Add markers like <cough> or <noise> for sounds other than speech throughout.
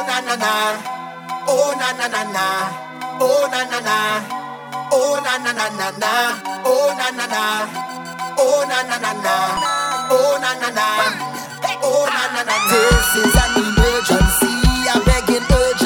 Oh na na na. Oh na na na na. Oh na na na. Oh na na na na na. Oh na na na. Oh na na na na. Oh na na na. Oh na na na. This is an emergency. I'm begging urgent.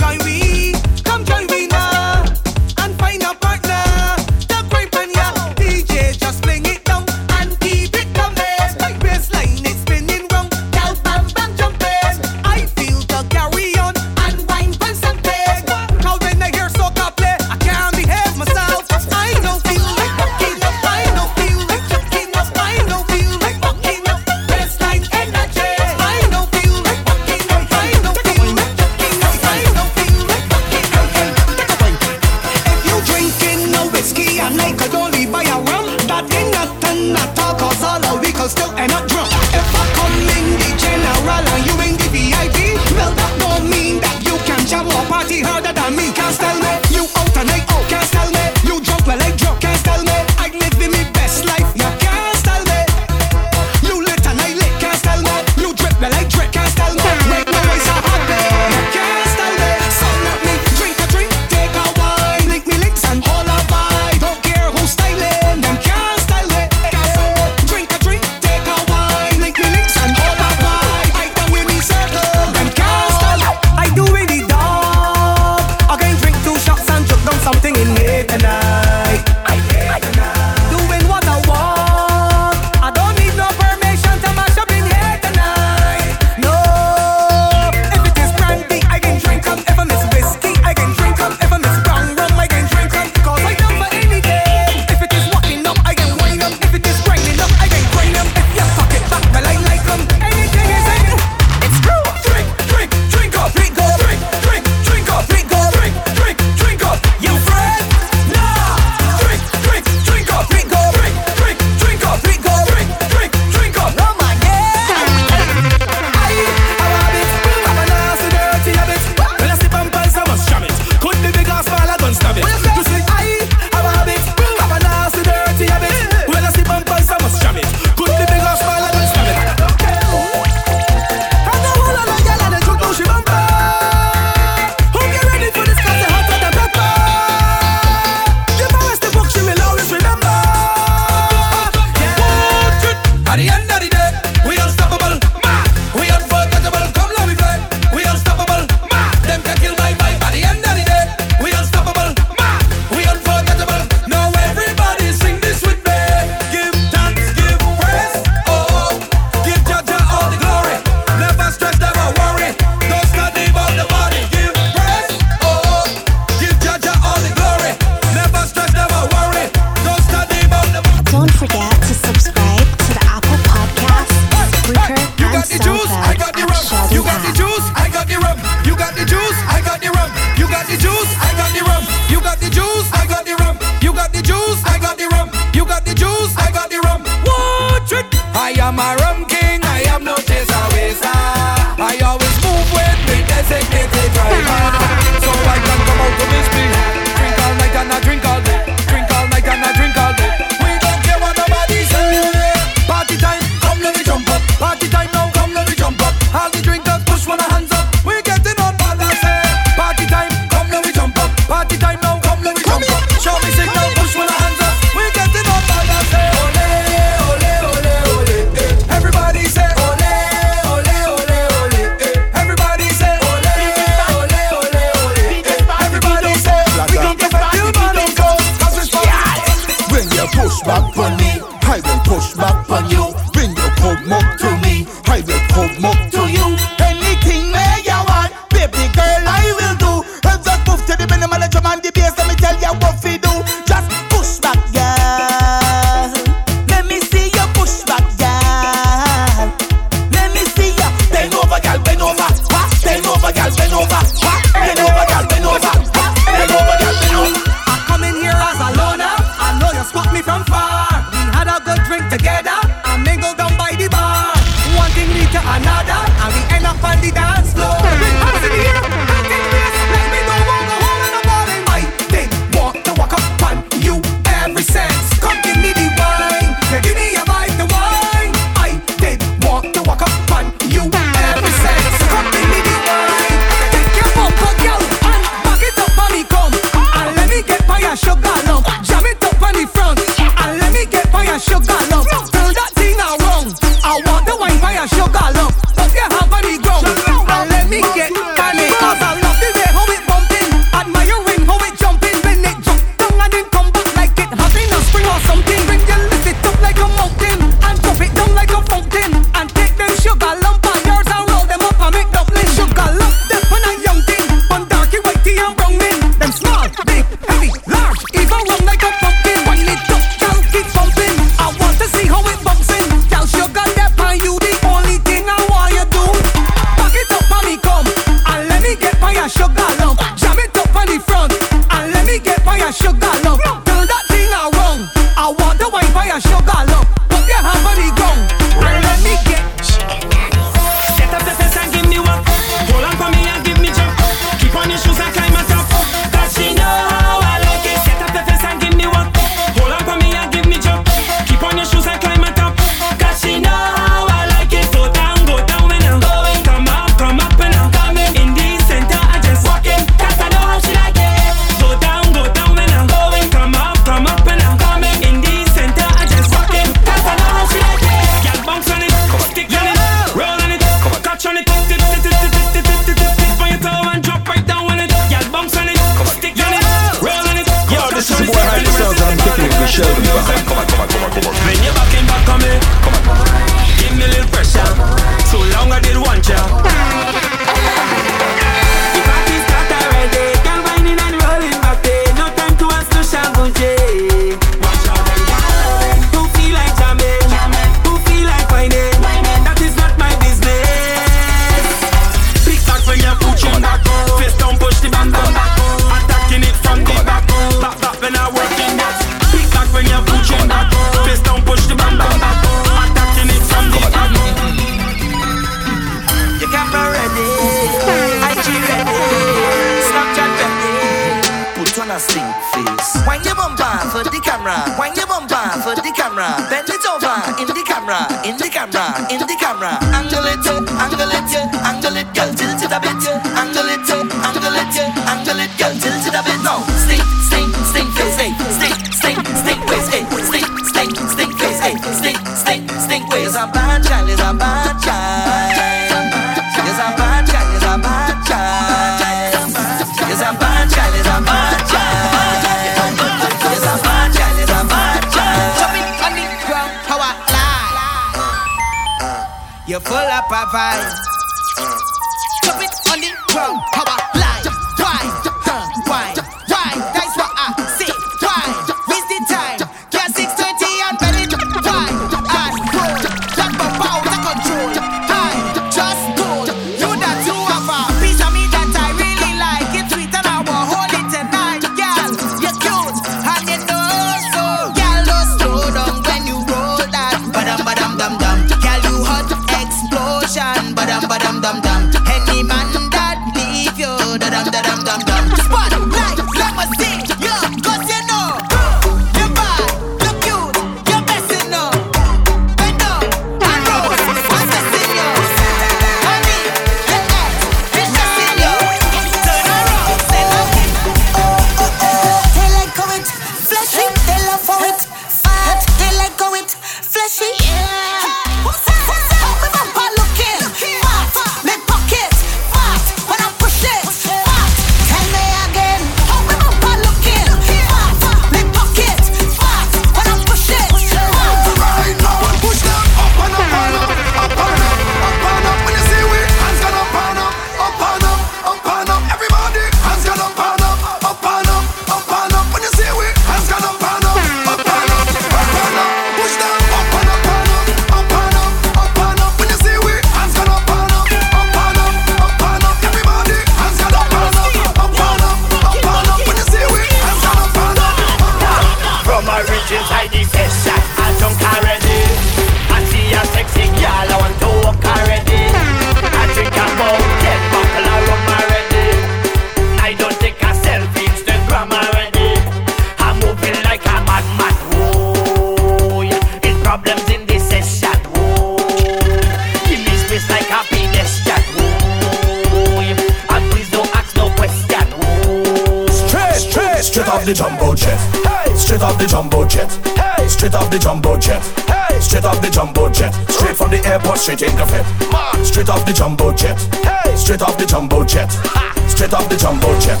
Rambo check.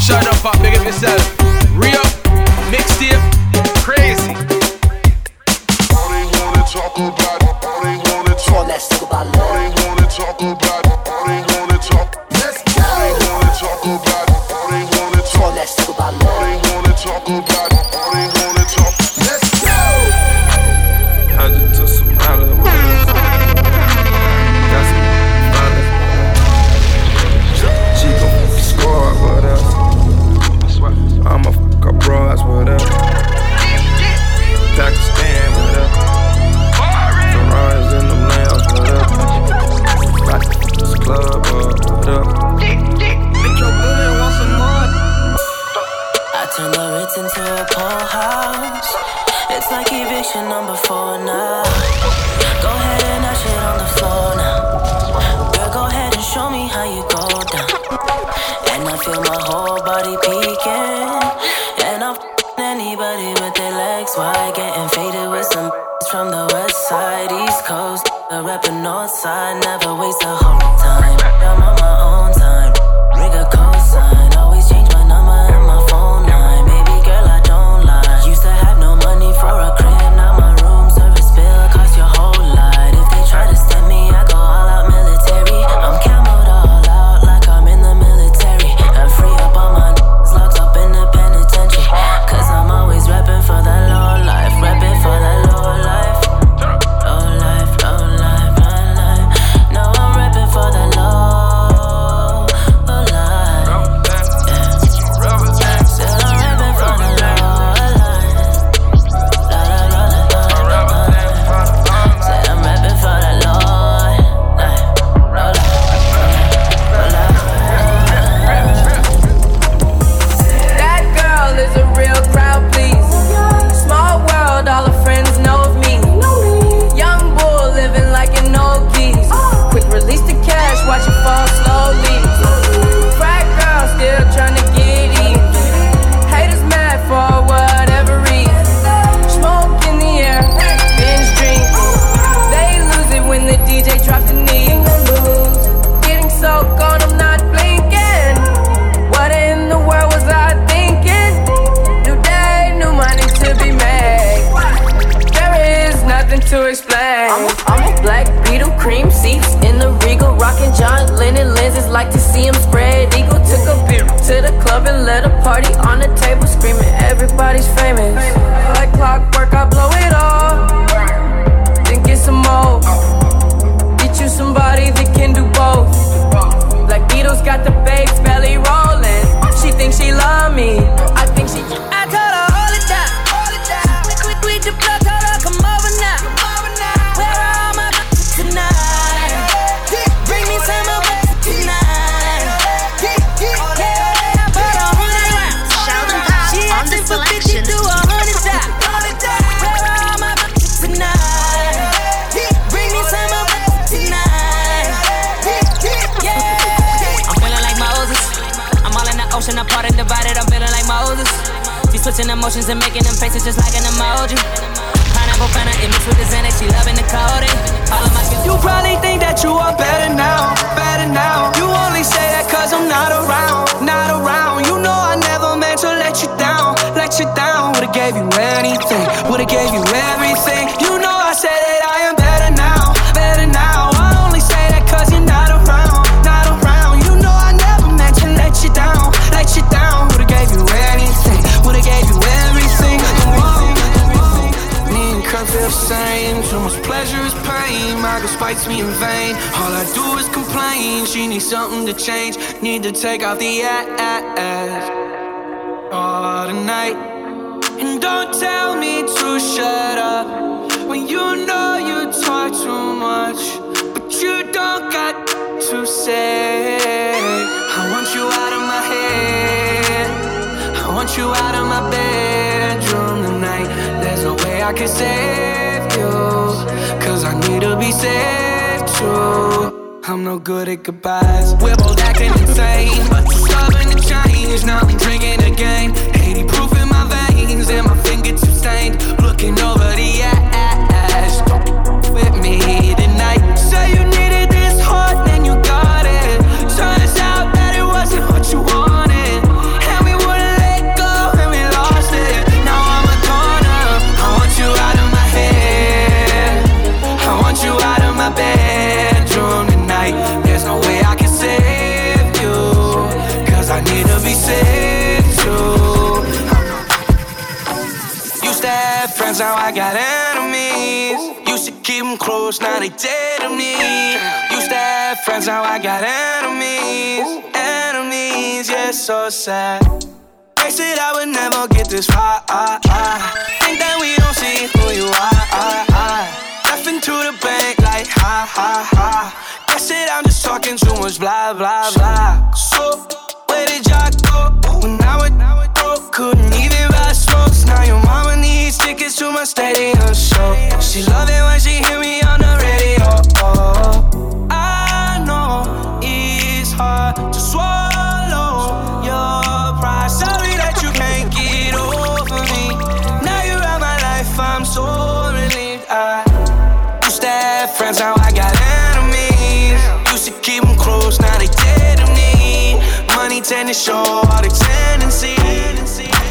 Shut up, up, big up yourself. Re mixtape. about I'm feeling like Moses. You switching emotions and making them faces just like an emoji. Pineapple fanta, it mixed with the Xanax, she loving the coding. All of my. You probably think that you are better now, better now. You only say that cause I'm not around, not around. You know I never meant to let you down, let you down. Would've gave you anything, would've gave you everything. much too much pleasure is pain. My girl spites me in vain. All I do is complain. She needs something to change. Need to take off the ass all tonight. And don't tell me to shut up when you know you talk too much, but you don't got to say. I want you out of my head. I want you out of my bedroom. I can save you, cause I need to be saved too. I'm no good at goodbyes. We're both acting insane, but you're stubborn to change. Now I'm drinking again. 80 proof in my veins, and my fingertips stained. Looking over the. Don't with me got enemies. Used to keep them close, now they dead to me. Used to have friends, now I got enemies. Enemies, yeah, so sad. They said I would never get this far. Think that we don't see who you are. Laughing to the bank like ha ha ha. Guess it, I'm just talking too much blah blah blah. So where did y'all go when I was broke? Couldn't even buy smokes. Now your mama needs tickets to my stadium show. She love it when she hear me on the radio. Oh, I know it's hard to swallow your pride. Sorry that you can't get over me. Now you're out my life, I'm so relieved. I used to have friends, now I got enemies. Used to keep them close, now they dead to me. Money tend to show all the tendencies.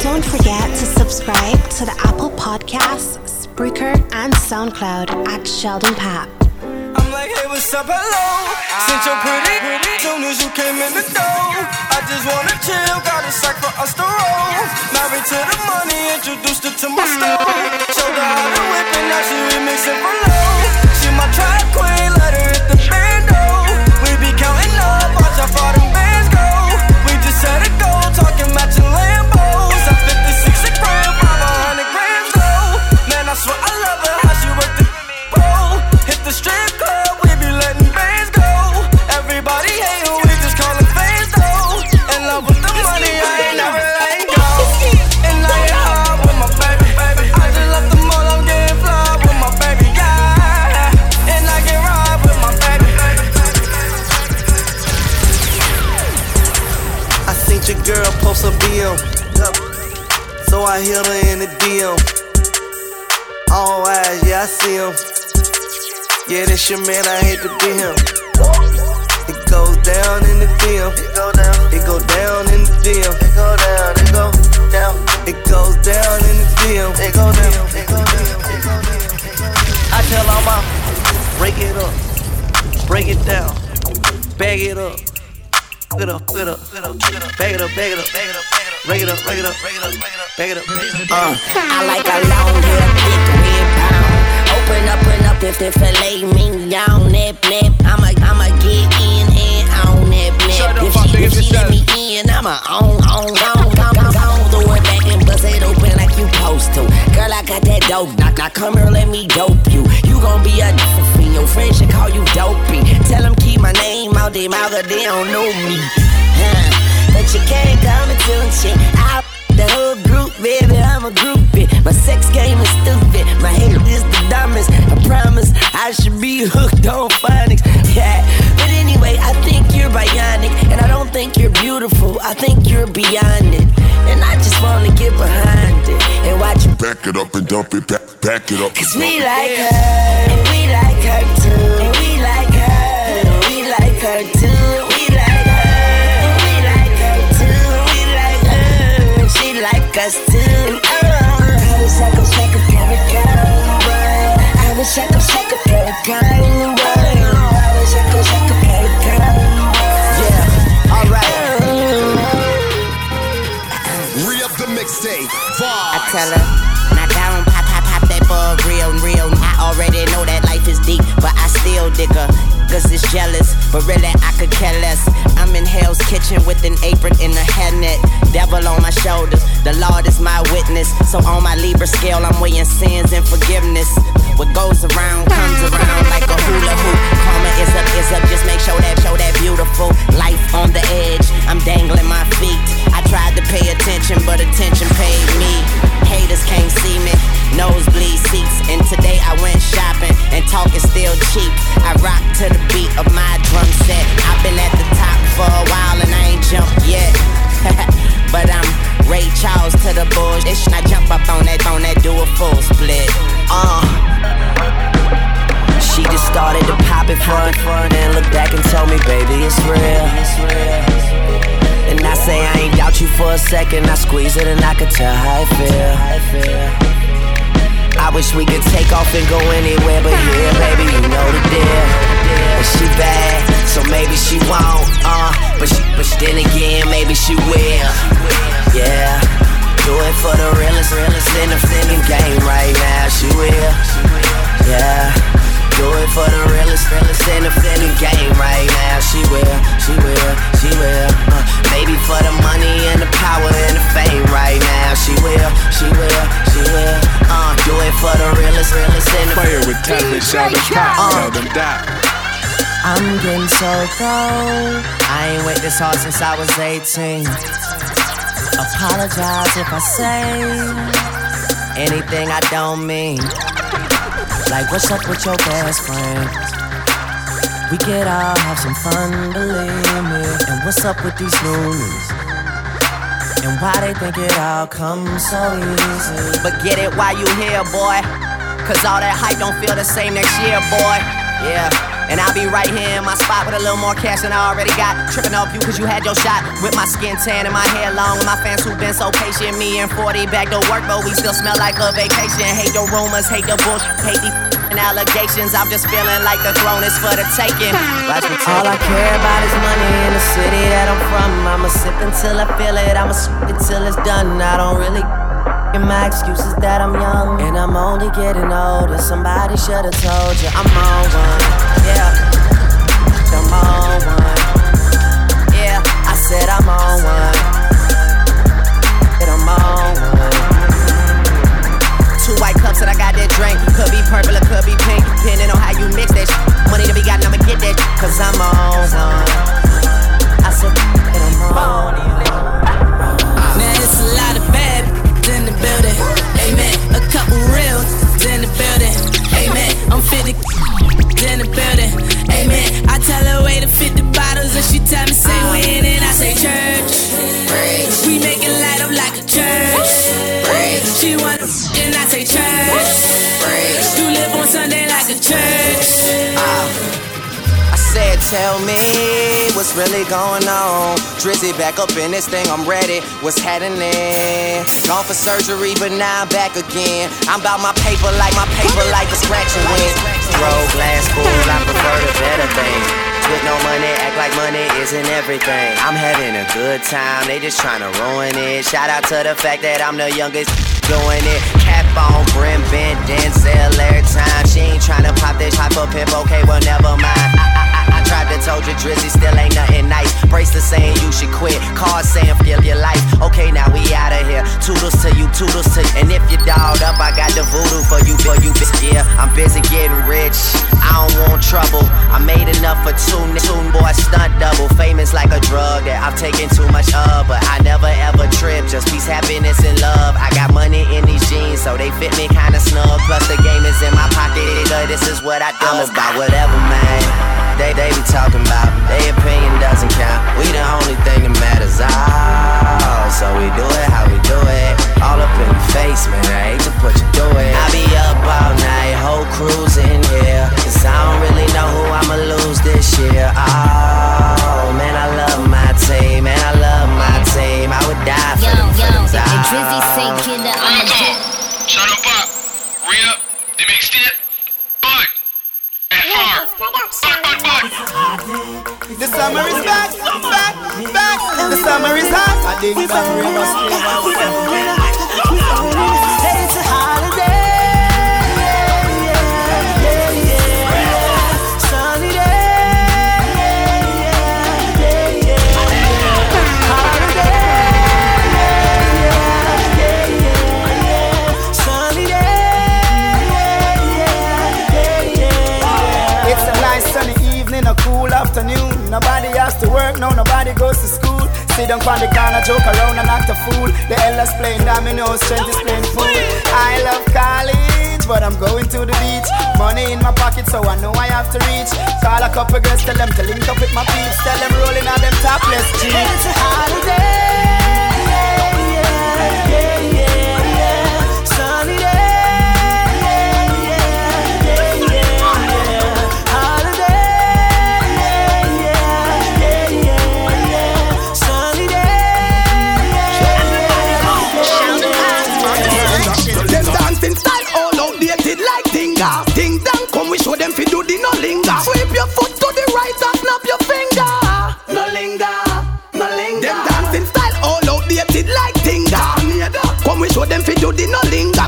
Don't forget to subscribe to the Apple Podcasts, Spreaker, and SoundCloud at Sheldon Pat. I'm like, hey, what's up, hello? Since you're pretty, pretty, soon as you came in the door, I just wanna chill, got a sack for us to roll. Married to the money, introduced her to my stove. Showed her how to whip and now she remixing for. bag it up, bag it up, bag it up, bag it up, bag it up, bag it up, bag it up. Uh, I like a long hair, thick red pound. Open up, open up, if they fillet me down, that nip. I'ma, I'ma get in and on that nip. If she, if she let me in, I'ma on, on, on, on, on, on. Throw it back and bust it open like you supposed to. Girl, I got that dope. knock. now come here, let me dope you. You gon' be a dope Your friends should call you dopey. Tell them keep my name out their mouth, they don't know me. Huh. But you can't come and into shit. I the whole group, baby, I'm a groupie. My sex game is stupid. My hair is the dumbest. I promise I should be hooked on phonics. Yeah. But anyway, I think you're bionic. And I don't think you're beautiful. I think you're beyond it. And I just wanna get behind it and watch you. Back it up and dump it, back, back it up. Cause we like her, and we like her too. And we like her, and we like her too. She like us too. I wish I could shake a boy. I wish I could shake a paragon, boy. I wish I could shake a paragon. Yeah, alright. Re up the mixtape. I tell her, now down, pop, pop, pop that for real, real. Already know that life is deep, but I still dig her. Cause it's jealous, but really I could care less. I'm in Hell's Kitchen with an apron and a hairnet. Devil on my shoulders, the Lord is my witness. So on my Libra scale, I'm weighing sins and forgiveness. What goes around comes around like a hula hoop. Karma is up, is up. Just make sure that, show that beautiful life on the edge. I'm dangling my feet. I tried to pay attention, but attention paid me. Haters can't see me. Nosebleed seats, and today I went shopping, and talk is still cheap. I rock to the beat of my drum set. I've been at the top for a while, and I ain't jumped yet. <laughs> but I'm Ray Charles to the bullshit. Shouldn't I jump up on that, on that, do a full split. Uh. She just started to pop it front, front, and look back and tell me, baby, it's real. It's real. And I say I ain't doubt you for a second. I squeeze it and I could tell how I feel. I wish we could take off and go anywhere, but yeah, baby, you know the deal. And she bad, so maybe she won't, uh, but she, but then again, maybe she will. Yeah, do it for the realest, realest in the singing game right now. She will. Yeah. Do it for the realest, realest in the feeling game right now. She will, she will, she will. Uh, maybe for the money and the power and the fame right now. She will, she will, she will. Uh, do it for the realest, realest in the it with Sheldon Pop, Uh, Sheldon Dot. I'm getting so cold. I ain't wait this hard since I was 18. Apologize if I say anything I don't mean. Like, what's up with your best friend? We could all have some fun, believe me. And what's up with these loonies? And why they think it all comes so easy? But get it while you here, boy. Cause all that hype don't feel the same next year, boy. Yeah. And I'll be right here in my spot with a little more cash than I already got. Tripping off you cause you had your shot. With my skin tan and my hair long. And my fans who've been so patient. Me and 40 back to work, but we still smell like a vacation. Hate the rumors, hate the bullshit, hate these allegations. I'm just feeling like the throne is for the taking. All I care about is money in the city that I'm from. I'ma sip until I feel it. I'ma sip it till it's done. I don't really. And my excuse is that I'm young and I'm only getting older. Somebody should have told you I'm on one. Yeah, I'm on one. Yeah, I said I'm on one. Said I'm on one. Two white cups that I got that drink. Could be purple or could be pink. Depending on how you mix that shit. Money to be got, I'ma get that. shit, Cause I'm on one. Bottles and she tell me say uh. when and I say church. We make it light up like a church. She wanna and I say church. You live on Sunday like a church. Uh. I said, tell me what's really going on. Drizzy back up in this thing, I'm ready. What's happening? Gone for surgery, but now I'm back again. I'm about my paper like my paper like a scratching win. Roll glass full, I prefer the better things. With no money, act like money isn't everything. I'm having a good time, they just tryna ruin it. Shout out to the fact that I'm the youngest <laughs> doing it. Cap on, brim bent, Denzel every time. She ain't tryna pop this hot for pimp, okay, well, never mind. I, I tried to told you Drizzy still ain't nothing nice. Bracelet saying you should quit. Cars saying feel your life. Okay, now we out of here. Toodles to you, toodles to you. And if you dolled up, I got the voodoo for you, for you. Yeah, I'm busy getting rich. I don't want trouble. I made enough for two, n- boy stunt double. Famous like a drug that I've taken too much of, but I never ever trip. Just peace, happiness, and love. I got money in these jeans, so they fit me kinda snug. Plus the game is in my pocket. This is what I do. I'm about whatever, man. They they be talking about. Their opinion doesn't count. We the only thing that matters. Oh, so we do it how we do it. All up in your face, man. I hate to put you through it. I be up all night, whole crew's in here. Cause I don't Money in my pocket, so I know I have to reach. Call a couple girls, tell them to link up with my peeps. Tell them rolling on them topless jeans. It's a holiday. Yeah, yeah, yeah, yeah, yeah. Sunny day. Yeah, yeah, yeah, yeah, yeah. Holiday. Yeah, yeah, sunny day yeah, yeah, yeah. Sunny Them dancing style all outdated like Dinga. Ding dong, come we show them fi do the no linger. Sweep your foot to the right and snap your finger. No linger, no linger. Them dancing style all outdated like Dinga. Come we show them fi do the no linger.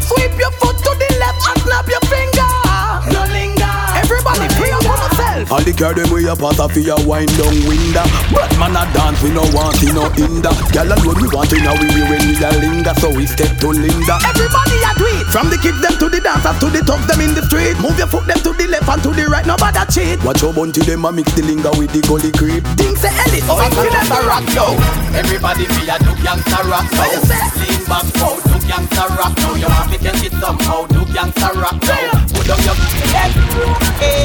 All the girl them way up out of your wind down window. But man a dance we no want see no hinder. Girl alone we want in a we when we a linger, so we step to Linda. Everybody a do it. From the kids them to the dancers to the thugs them in the street. Move your foot them to the left and to the right. Nobody cheat. Watch your bunty them a mix the linger with the gully creep. Things say Ellis, oh, it's never rock yo. Everybody feel a do gangsta rock now. Lean back, oh, do gangsta rock now. You want me get oh, it somehow, do gangsta rock now. On your head,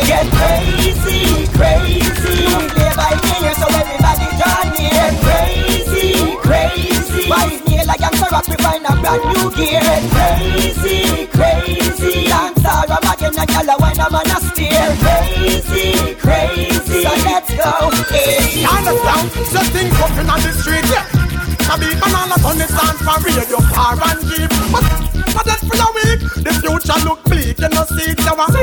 Get crazy, crazy. Play by ear, so everybody join me. Get crazy, crazy. Why is me like I'm rock? We find a brand new gear. Get crazy, crazy. Dance all ram again, a gyal a wine, a man a steer. Crazy, crazy. So let's go. Hey. Understand? So things popping on the street, yeah. I be banana on the stand for radio, car and jeep. But, but that's for a week. The future look bleak, you know, see it, want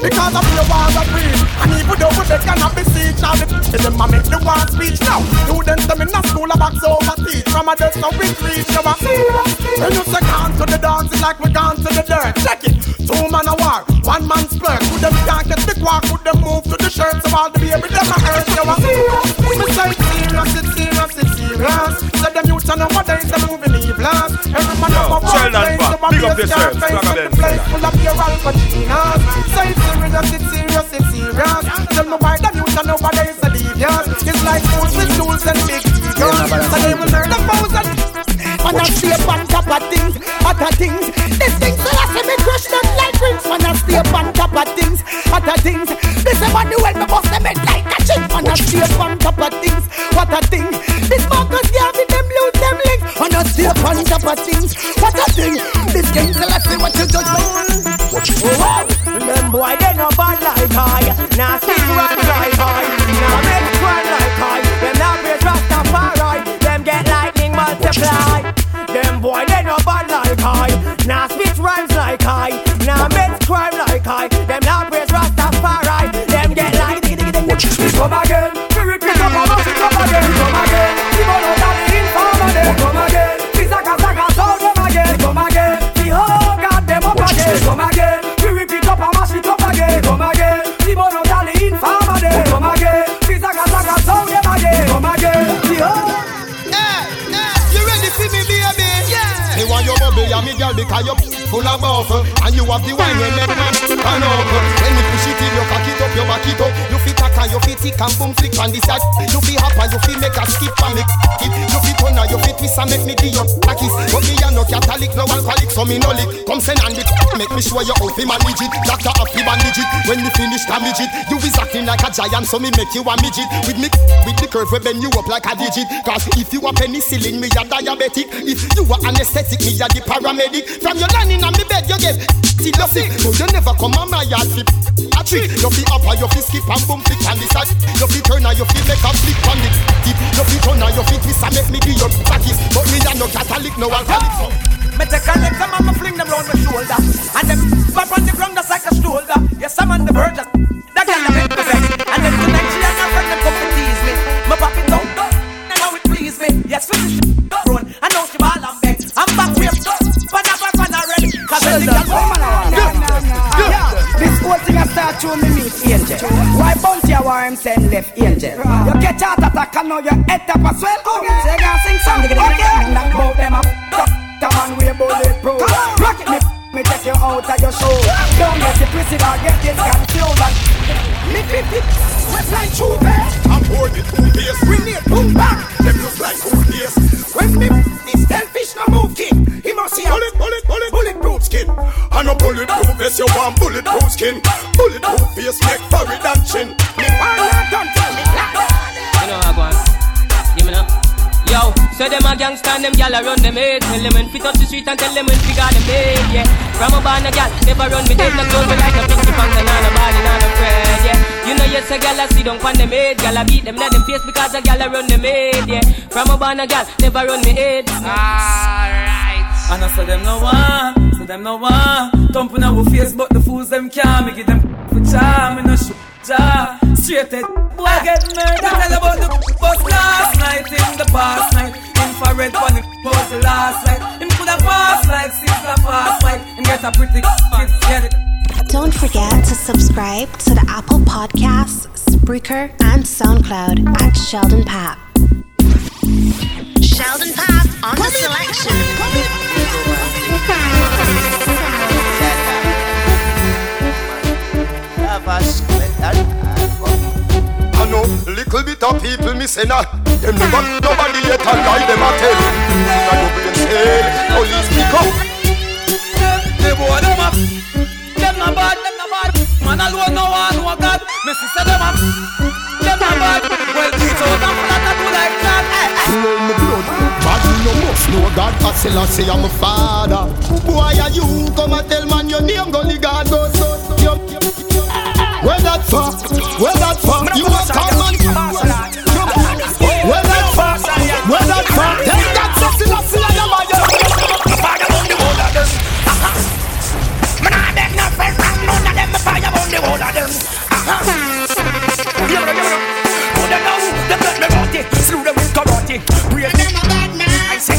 Because of your war of breed. And even though we they cannot be siege, all the them a make the war speech now. Students them in a school a box over teach. From a desk now we reach, want When you say gone to the dance, it's like we gone to the dirt. Check it. Two man a war, one man splurge. Could them can't get the quark, could them move to the shirts of all the baby, them a hurt, you want Me say it's serious, it's serious, it's serious. So them youths are nowadays, they're moving evil. Every man Yo, have a war Sheldon place, Park, them a big up base yourself, yard face, Flagger the place full of your Alpacinas. So it's serious, it's serious, it's serious. Tell me why them youths are nowadays are devious. It's like fools with tools and big egos. So they will learn a thousand. Man a stay on top of things, other things. Things, and boom flick on the side. You fit hop you fit make a skip and make it. You fit turn you fit twist and make me give you a kiss. But me a no Catholic, no alcoholic, so me no lick. Come send and the make me show you how fi manage it Doctor have fi bandage it When me finish damage it. You is acting like a giant, so me make you a midget. With me, with the curve, we bend you up like a digit. Cause if you a penicillin, me a diabetic. If you a anesthetic, me a the paramedic. From your landing on me bed, you get the sick So you never come on my yard A trick, you fi up and you fi skip and boom flick on the side You fi turn and you fi make a flip on the tip. You fi turn and you fi twist and make me give you practice. But me a no Catholic, no alcoholic so. Me take a leg, some and me fling them round my shoulder. And them slap on the ground just like a shoulder Yes, I'm on the verge bounty a send left angel? You get heart attack and now your head tap as well. Say go sing song, okay? Bout them up, top, top and we bulletproof. Rock it me, Me take you out of your show. Don't get it twisted or get it confused. Me flip it, we fly through there. I'm bored with two days. Bring it, boom bang. Them look like two days. When me this selfish no move king, he must see a Bullet, bullet, bullet, bulletproof skin. I no bulletproof vest, you want bulletproof skin. Bulletproof face, neck, forehead and chin. Me wanna don't tell me black. You know how I go on. Give me now. Yo, so them a gangsta and them gal a run them head Tell them when fit up the street and tell them when figure them bed, yeah From a born a gal, never run me dead No close me like a pinky pants and on a body, on a bread, yeah You know yes a gal a sit down pon them head Gal a beat them in them face because a gal a run them head, yeah From a born a gal, never run me head Alright And I say them no one, say them ah. no one. Thumping our face, but the fools them can't. Me give them <laughs> for charm, me no shoot jar. Straight head, boy get murdered. Tell about the <laughs> bus last night in the past night. Infrared when it <laughs> was the last night. Him coulda passed like six a past night. And get a pretty kids get it. Don't forget to subscribe to the Apple Podcasts, Spreaker, and SoundCloud at Sheldon Pap. Sheldon Pap on the selection. Little people me say nah. Them never nobody yet and guide them a tell. Now you brain cell, police pick up. They boy them up. Them not bad, them not bad. Man alone no one no God. Me sister them up. Them not bad. Well, teach out and flat and do like that. Flow in my blood, bad you no must know God. I still I say I'm a father. Boy, are you come and tell man your name, gully God goes so. Yo, where that far? Where that far? You a come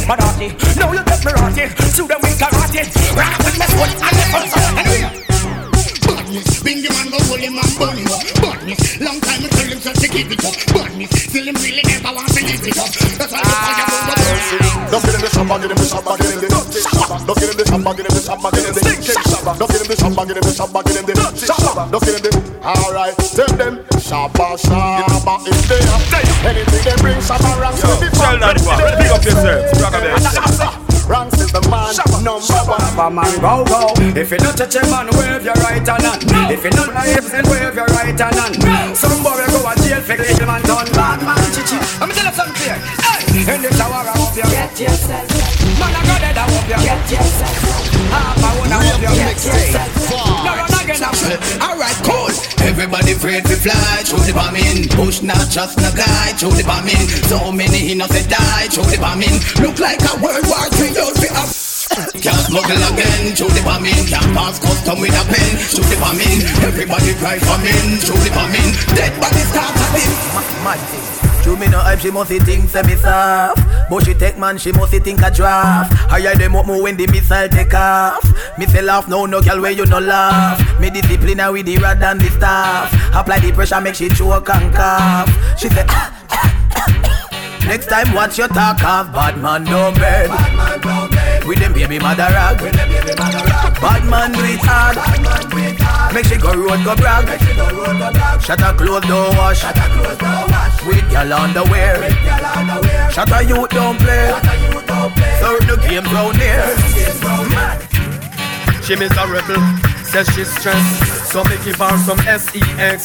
man. I sing Marathi. Now you get me rotty. Slew them with karate. Rock with me foot and the front side. Anyway. Badness, bring the man go hold him and burn him up. Badness, long time I tell him so to give it up. Badness, still him really never want to live it up. That's why the fire burn the burn. Don't get him the shabba, get him the shabba, get him the shabba. Don't get him the shabba, get him the shabba, get him the stinking shabba. Don't get him the shabba, get him the shabba, get him the shabba. Don't get him the. Alright, tell them shabba, shabba is there. Anything they bring shabba ranks with the Tell that one. Big up yourself. Rock a bit. Ranks is the man number one. Shabba man go go. If you not touch a man, wave your right hand on. If you not hips, then wave your right hand on. Some boy go to jail for kill man done bad man chichi. Let me tell you something here. Hey, in the tower I hope you get yourself. Man I got dead I hope you get yourself. Half a one I hope you get yourself. No run again now. Alright, cool. Everybody afraid to fly through the bombing. Push not just no guy through the bombing. So many innocent die through the bombing. Look like a World War Three don't be up. Can't smuggle again through the bombing. Can't pass custom with a pen through the bombing. Everybody cry famine through the bombing. Dead body start happening. Mad thing. True me no hype, she must think say me soft. But she take man, she must think a draft. Higher them up more when the missile take off. Me say laugh, no, no girl where you no laugh? Me discipline her with the rod and the staff. Apply the pressure, make she choke and cough. She say Next time watch your talk off Bad man no bed. With them baby mother rag. Bad man do it hard. Make she go road go brag. Shut her clothes don't wash. With y'all underwear Shut her youth don't play. Serve the game round here. She miserable, says she's stressed. So me give her some sex.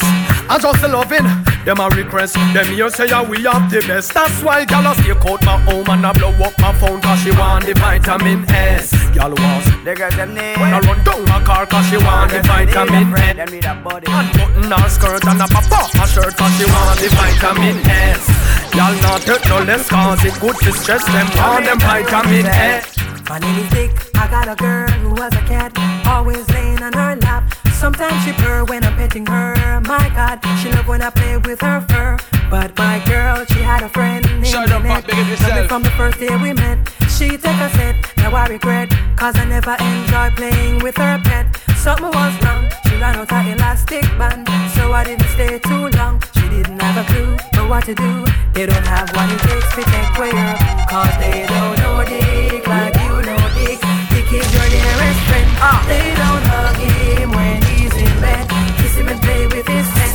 I just loving them a request. Them here say yeah, we have the best. That's why gal a stay out my home and I blow up my phone cause she want the vitamin S. Gal was The girl them need when I run down my car cause she want the vitamin S. Them need a body Unbutton her skirt and a pop off her shirt cause she want the vitamin S. Y'all not take no less cause it good to stress them want them vitamin S. My name is Dick. I got a girl who was a cat, always laying on her lap. Sometimes she purr when I'm petting her. My God, she love when I play with her fur. But my girl, she had a friend named Shut up, Annette. Pop, big up Loved me from the first day we met. She take a set, now I regret. Cause I never enjoy playing with her pet. Something was wrong, she ran out her elastic band. So I didn't stay too long. She didn't have a clue for what to do. They don't have what it takes to take way up. Cause they don't know dick like you know dick. Dick is your dearest friend. Ah. Lay down, hug him when he's in bed. Kiss him and play with his head.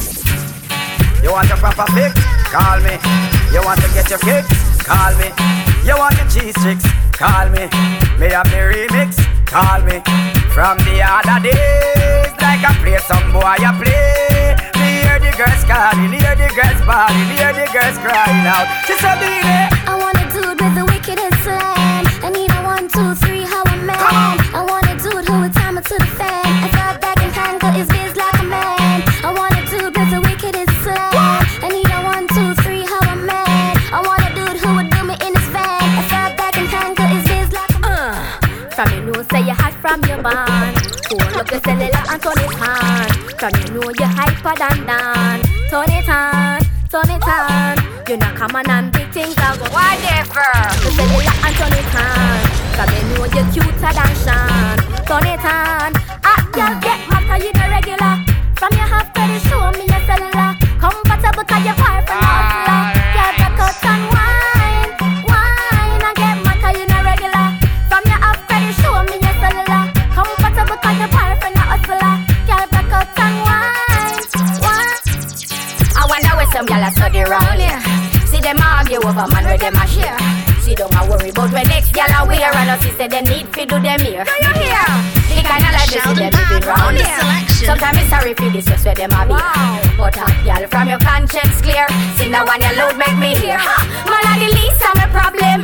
You want a proper fix? Call me. You want to get your kicks? Call me. You want the cheese chicks? Call me. May have the remix? Call me. From the other days, like I play some boy, I play. Me hear the girls calling, hear the girls bawling, hear the girls crying out. She said, "Baby, I want a dude with the wickedest slam. I need a one, two, three, how a man. I want a dude who would time it to the fan. I thought back and handle his biz like a man. I want a dude with the wickedest slam. I need a one, two, three, how a man. I want a dude who would do me in his van. I thought back and handle his biz like a man. Uh, from you know say you hot from your band Hold up your cellular and turn it on From you know you hyper than Dan Turn it on, turn it on You know come on and big things are go whatever. The cellular and turn it on From you know you cuter than Sean Turn it on Ah, girl get them argue over man where them a share. See don't a worry about where next gyal a wear and us say them need fi do them here. Do you hear? The kind of life they see them living round here. Sometimes it's sorry for this just where them a be. But uh, hot gyal from your conscience clear. See now one your load make me hear. Ha! Man a the least of my problem.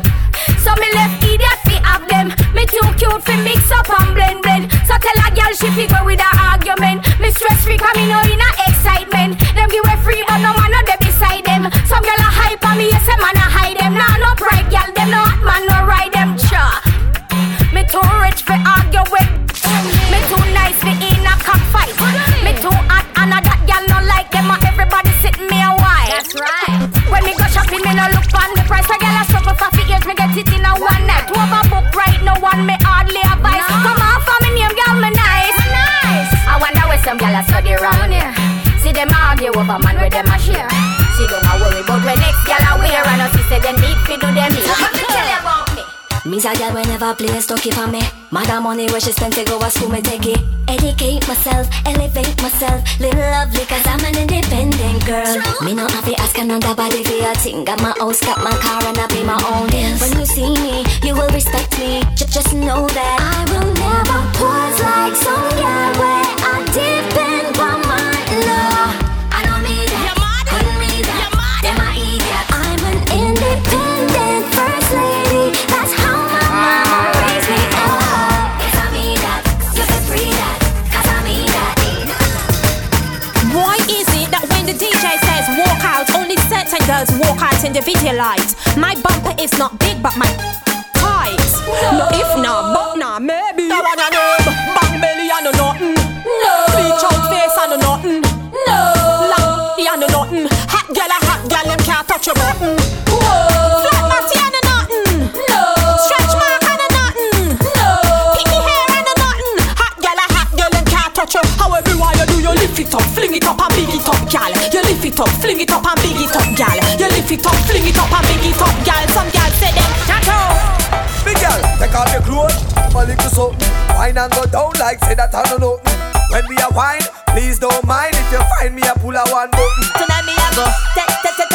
So me left idiot fi have them. Me too cute fi mix up and blend blend. So tell a girl she fi go with her argument. Me stress free 'cause me know in a excitement. Them give away free but no man no dey beside them. Some girl a hype on me, yes a man a hide them. Nah no pride girl, them no hot man no ride them. Cha. Me too rich for argue with. Me too nice fi in a cockfight. Me too hot and a that girl no like them. And everybody sit me a while. That's right. When me go shopping, me no look on the price. A girl a struggle for fi years, me get it in a one night. Overbook right, no one me hardly advise. Come on for me name, girl, me nice. Nice. I wonder where some girl a study round here. See them argue over man where them a share. See don't a worry about where next girl a wear and us say them need fi do them here. Let me tell you about me. Me's a girl whenever play stuck it for me. Mother money where she spend to go to school, me take it. Educate myself, elevate myself, live lovely cause I'm an independent girl. Me no have to ask another body for a thing. Got my house, got my car, and I pay my own bills. When you see me, you will respect me. J- just know that I will never pause like some girl where I depend girls walk out individualized? My bumper is not big, but my tight. No, if not, but not, maybe. That one I know. Bang belly, I know nothing. No. Bleach out face, I know nothing. No. Long, I know nothing. Hot girl, a hot girl, them can't touch your button. Lift it up, fling it up and big it up, gal. You lift it up, fling it up and big it up, gal. You lift it up, fling it up and big it up, gal. Some gal say them tattoo. Big girl, take off your clothes, a little something. Wine and go down like say that I don't know. When we a wine, please don't mind if you find me a pull a one button. Tonight me a go take take take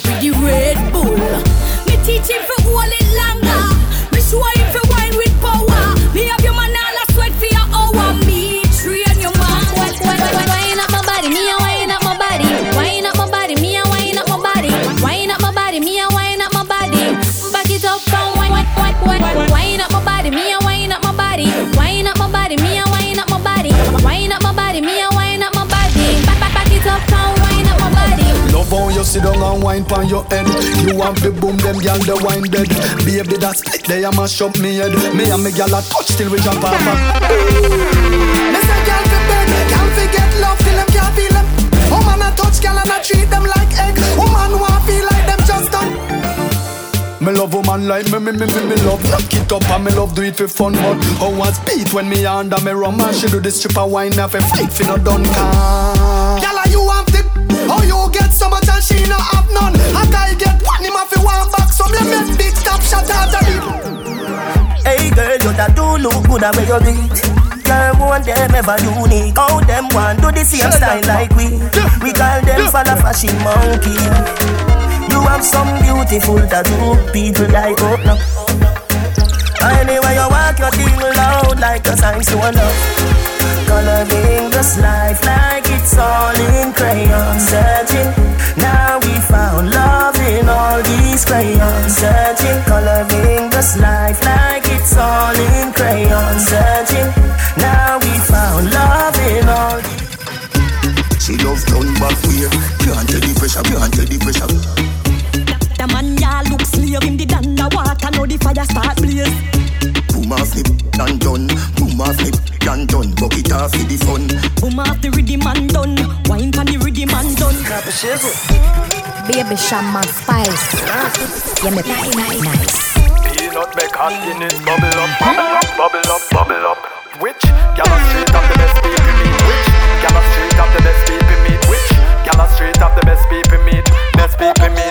up with the Red Bull. Me teach him for hold you sit down and wine pon your head. You want the boom, them gyal the wine dead. Baby that split, they a mash up me head. Me and me gyal a touch till we jump off. Me say gyal fi beg, gyal fi get love till them can't feel them. Woman a touch gyal and a treat them like egg. Woman want feel like them just done. Me love woman like me, me, me, me, me love Knock it up and me love do it for fun But how I speed when me under me rum And she do the stripper wine Have a fight for no done car Gyal a you want? How you get so much and she no have none? A guy get one him fi one back. So me make big top shot out of it. Hey girl, you that do look good at where you it. Girl, one them ever unique. How them want do the same style like we. We call them for the fashion monkey. You have some beautiful tattoo, people like oh no. Anyway, you walk your thing loud like a sign to a love. Coloring this life like it's all in crayon. Searching, now we found love in all these crayons. Searching, coloring this life like it's all in crayon. Searching, now we found love in all these. She love turn back way Can't tell the pressure, can't tell the pressure The man ya look slave in the danda water, now the fire start blaze. Boom off me and done Boom off me and done Bucket off for the fun Boom off the rhythm and done, wine pan the rhythm and done. Baby shaman spice. Yeah, me nice, nice, nice. Peanut make hot Guinness bubble up, bubble up, bubble up, bubble up. Which gala straight up the best people meat? Which gala straight up the best people meat? Which gala straight up the best people meat? Best people meat.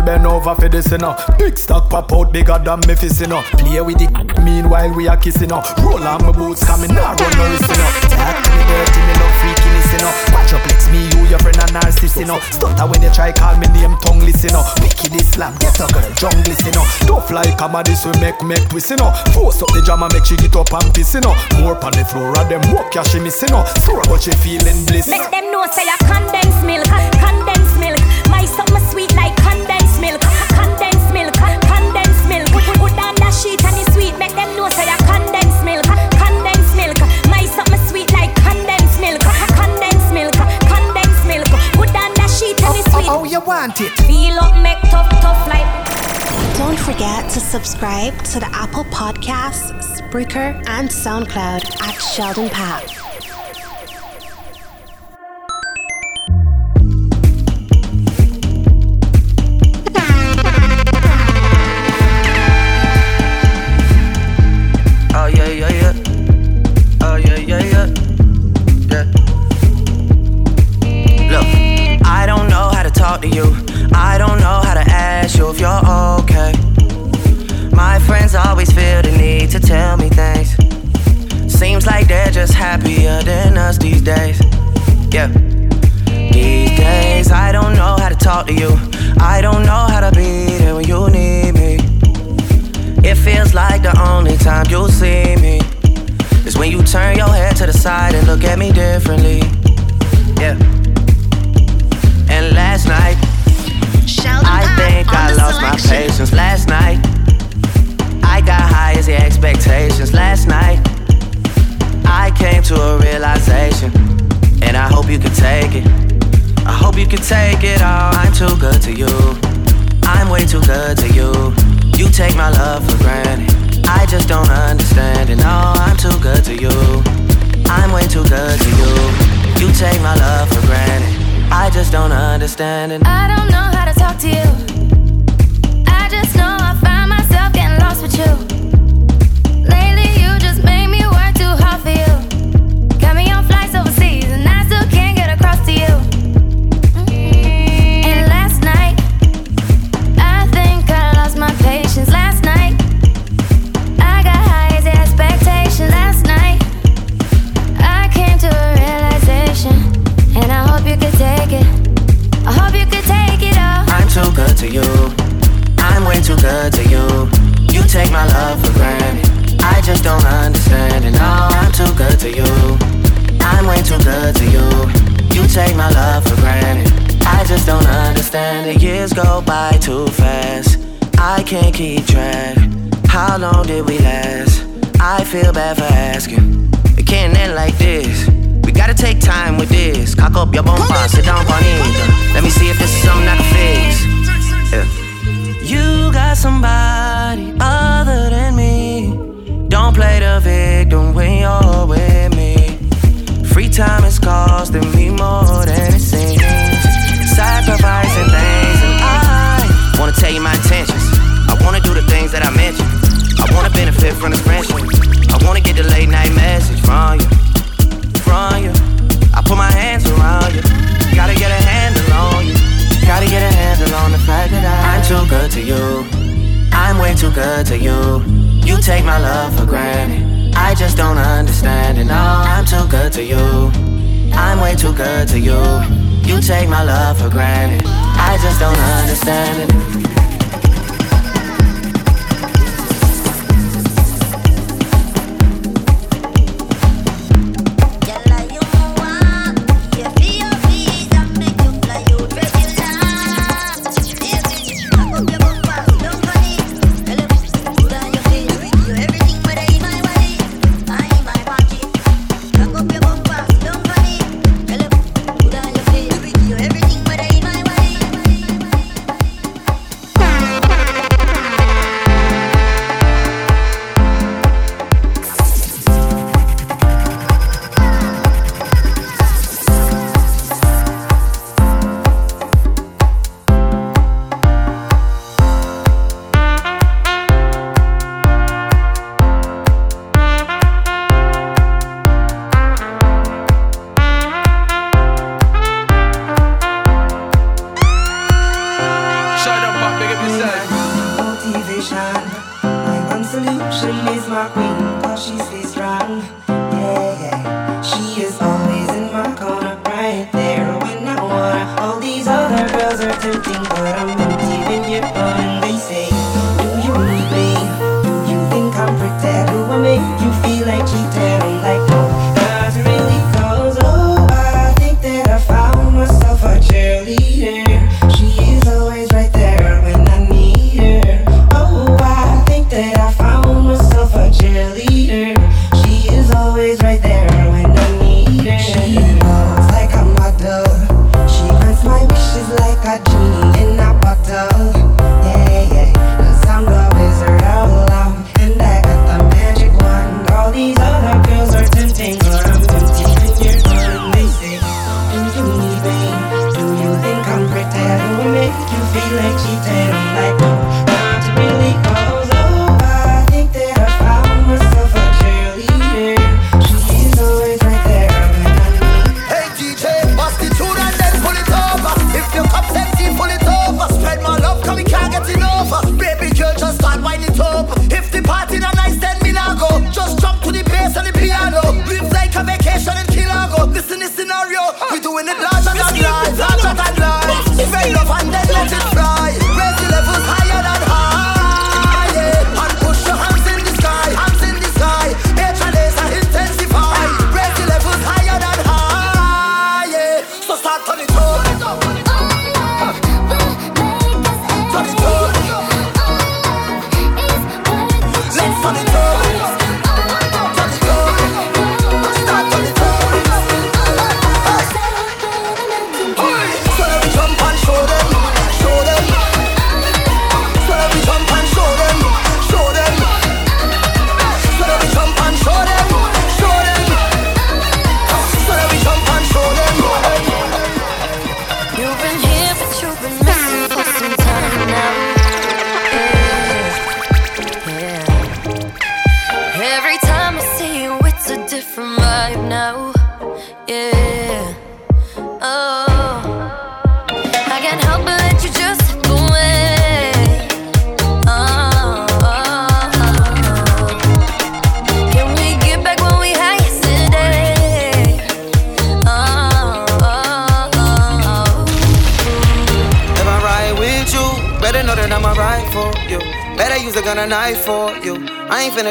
Girl, bend over for this, you. Big stock pop out bigger than me fist, you. Play with it, meanwhile we are kissing, you. Roll on my boots, coming now, run no risk, you. Talk to me dirty, me love freakiness, you know. Quadruplex me, you, your friend, and narcissist, you. Stutter when you try call me name, tongue listen, you know. Wicked Islam, get a girl, jungle, you know. Tough like comedy, so make, make twist, you know. Force up the drama, make she get up and piss, you. More on the floor, of them walk, yeah, she miss, you know. But she feeling bliss. Make them know say a condensed milk, condensed want it? Feel up, make tough, tough like. Don't forget to subscribe to the Apple Podcasts, Spreaker, and SoundCloud at Sheldon Path. I just don't understand it. No, oh, I'm too good to you. I'm way too good to you. You take my love for granted. I just don't understand. The years go by too fast. I can't keep track. How long did we last? I feel bad for asking. It can't end like this. We gotta take time with this. Cock up your bumper, sit down, bonita. Let me see if this is something I can fix. Yeah. You got somebody other than me. Don't play the victim when you're with me. Free time is costing me more than it seems. Sacrificing things, and I wanna tell you my intentions. I wanna do the things that I mentioned. I wanna benefit from this friendship. I wanna get the late night message from you, from you. I put my hands around you. Gotta get a handle on you. Gotta get a handle on the fact that I, I'm too good to you. I'm way too good to you. You take my love for granted. I just don't understand it. No, I'm too good to you. I'm way too good to you. You take my love for granted. I just don't understand it.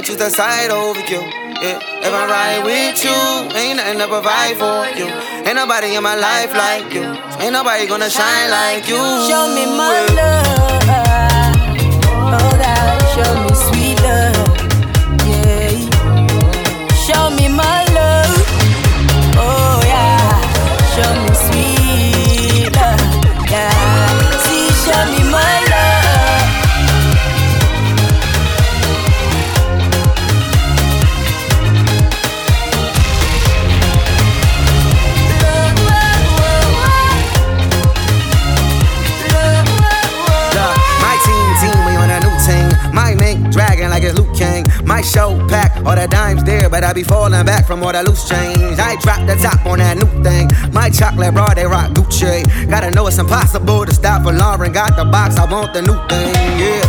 Choose the side over you. Yeah, if I ride with you, ain't nothing to provide for you. Ain't nobody in my life like you. Ain't nobody gonna shine like you. Show me my love. Oh God, show me sweet love. Yeah. Show me my My show pack, all the dimes there, but I be falling back from all the loose change. I drop the top on that new thing. My chocolate bra, they rock Gucci. Gotta know it's impossible to stop for Lauren. Got the box, I want the new thing, yeah.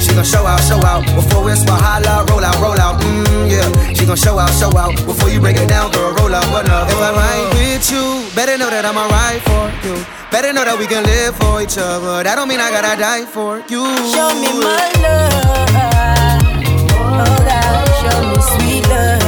She gon' show out, show out before it's Wahala, roll out, roll out, mm, yeah. She gon' show out, show out before you break it down, girl, roll out, what up? If I ride with you, better know that I'ma for you. Better know that we can live for each other. That don't mean I gotta die for you. Show me my love. Show me sweet love.